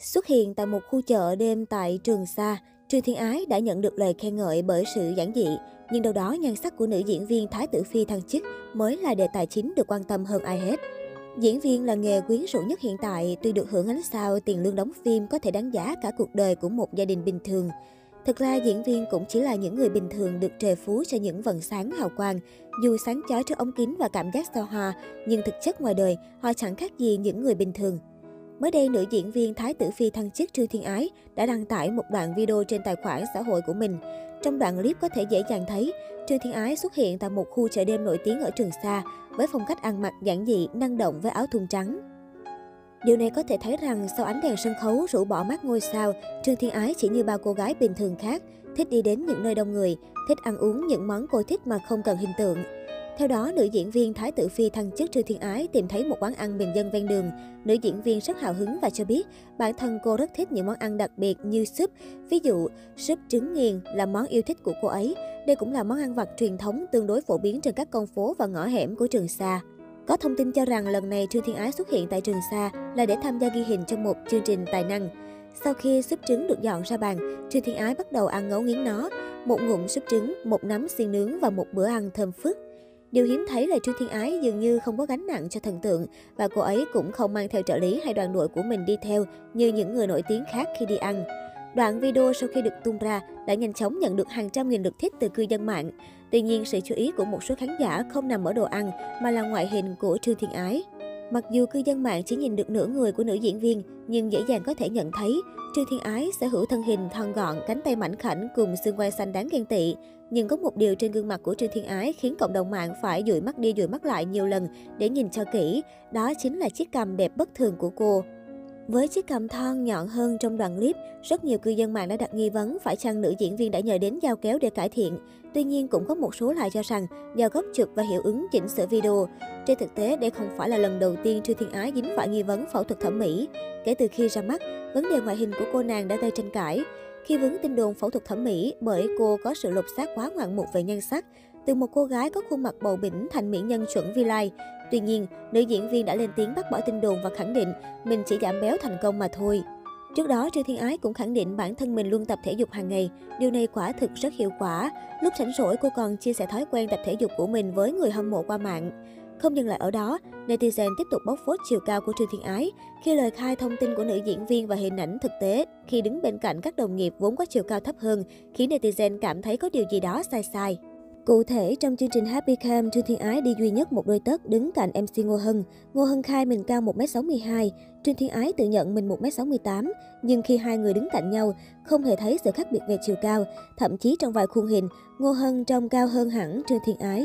Xuất hiện tại một khu chợ đêm tại Trường Sa, Trương Thiên Ái đã nhận được lời khen ngợi bởi sự giản dị. Nhưng đâu đó nhan sắc của nữ diễn viên Thái Tử Phi thăng chức mới là đề tài chính được quan tâm hơn ai hết. Diễn viên là nghề quyến rũ nhất hiện tại, tuy được hưởng ánh sao, tiền lương đóng phim có thể đáng giá cả cuộc đời của một gia đình bình thường. Thực ra diễn viên cũng chỉ là những người bình thường được trời phú cho những vầng sáng hào quang. Dù sáng chói trước ống kính và cảm giác sao hoa, nhưng thực chất ngoài đời, họ chẳng khác gì những người bình thường. Mới đây, nữ diễn viên Thái Tử Phi thăng chức Trương Thiên Ái đã đăng tải một đoạn video trên tài khoản xã hội của mình. Trong đoạn clip có thể dễ dàng thấy, Trương Thiên Ái xuất hiện tại một khu chợ đêm nổi tiếng ở Trường Sa với phong cách ăn mặc giản dị, năng động với áo thun trắng. Điều này có thể thấy rằng sau ánh đèn sân khấu rủ bỏ mắt ngôi sao, Trương Thiên Ái chỉ như bao cô gái bình thường khác, thích đi đến những nơi đông người, thích ăn uống những món cô thích mà không cần hình tượng. Theo đó, nữ diễn viên Thái Tử Phi thăng chức Trương Thiên Ái tìm thấy một quán ăn bình dân ven đường. Nữ diễn viên rất hào hứng và cho biết bản thân cô rất thích những món ăn đặc biệt như súp. Ví dụ, súp trứng nghiền là món yêu thích của cô ấy. Đây cũng là món ăn vặt truyền thống tương đối phổ biến trên các con phố và ngõ hẻm của Trường Sa. Có thông tin cho rằng lần này Trương Thiên Ái xuất hiện tại Trường Sa là để tham gia ghi hình trong một chương trình tài năng. Sau khi súp trứng được dọn ra bàn, Trương Thiên Ái bắt đầu ăn ngấu nghiến nó. Một ngụm súp trứng, một nắm xiên nướng và một bữa ăn thơm phức. Điều hiếm thấy là Trương Thiên Ái dường như không có gánh nặng cho thần tượng và cô ấy cũng không mang theo trợ lý hay đoàn đội của mình đi theo như những người nổi tiếng khác khi đi ăn. Đoạn video sau khi được tung ra đã nhanh chóng nhận được hàng trăm nghìn lượt thích từ cư dân mạng. Tuy nhiên, sự chú ý của một số khán giả không nằm ở đồ ăn mà là ngoại hình của Trương Thiên Ái. Mặc dù cư dân mạng chỉ nhìn được nửa người của nữ diễn viên, nhưng dễ dàng có thể nhận thấy Trương Thiên Ái sở hữu thân hình thon gọn, cánh tay mảnh khảnh cùng xương quai xanh đáng ghen tị. Nhưng có một điều trên gương mặt của Trương Thiên Ái khiến cộng đồng mạng phải dụi mắt đi dụi mắt lại nhiều lần để nhìn cho kỹ. Đó chính là chiếc cằm đẹp bất thường của cô. Với chiếc cằm thon nhọn hơn trong đoạn clip, rất nhiều cư dân mạng đã đặt nghi vấn phải chăng nữ diễn viên đã nhờ đến dao kéo để cải thiện. Tuy nhiên cũng có một số lại cho rằng do góc chụp và hiệu ứng chỉnh sửa video. Trên thực tế, đây không phải là lần đầu tiên Trương Thiên Ái dính phải nghi vấn phẫu thuật thẩm mỹ. Kể từ khi ra mắt, vấn đề ngoại hình của cô nàng đã gây tranh cãi. Khi vướng tin đồn phẫu thuật thẩm mỹ bởi cô có sự lột xác quá ngoạn mục về nhan sắc, từ một cô gái có khuôn mặt bầu bỉnh thành mỹ nhân chuẩn vi lai. Tuy nhiên, nữ diễn viên đã lên tiếng bác bỏ tin đồn và khẳng định mình chỉ giảm béo thành công mà thôi. Trước đó, Trương Thiên Ái cũng khẳng định bản thân mình luôn tập thể dục hàng ngày. Điều này quả thực rất hiệu quả. Lúc rảnh rỗi, cô còn chia sẻ thói quen tập thể dục của mình với người hâm mộ qua mạng. Không dừng lại ở đó, netizen tiếp tục bóc phốt chiều cao của Trương Thiên Ái khi lời khai thông tin của nữ diễn viên và hình ảnh thực tế khi đứng bên cạnh các đồng nghiệp vốn có chiều cao thấp hơn, khiến netizen cảm thấy có điều gì đó sai sai. Cụ thể, trong chương trình Happy Cam, Trương Thiên Ái đi duy nhất một đôi tất đứng cạnh MC Ngô Hân. Ngô Hân khai mình cao 1m62, Trương Thiên Ái tự nhận mình 1m68. Nhưng khi hai người đứng cạnh nhau, không hề thấy sự khác biệt về chiều cao. Thậm chí trong vài khuôn hình, Ngô Hân trông cao hơn hẳn Trương Thiên Ái.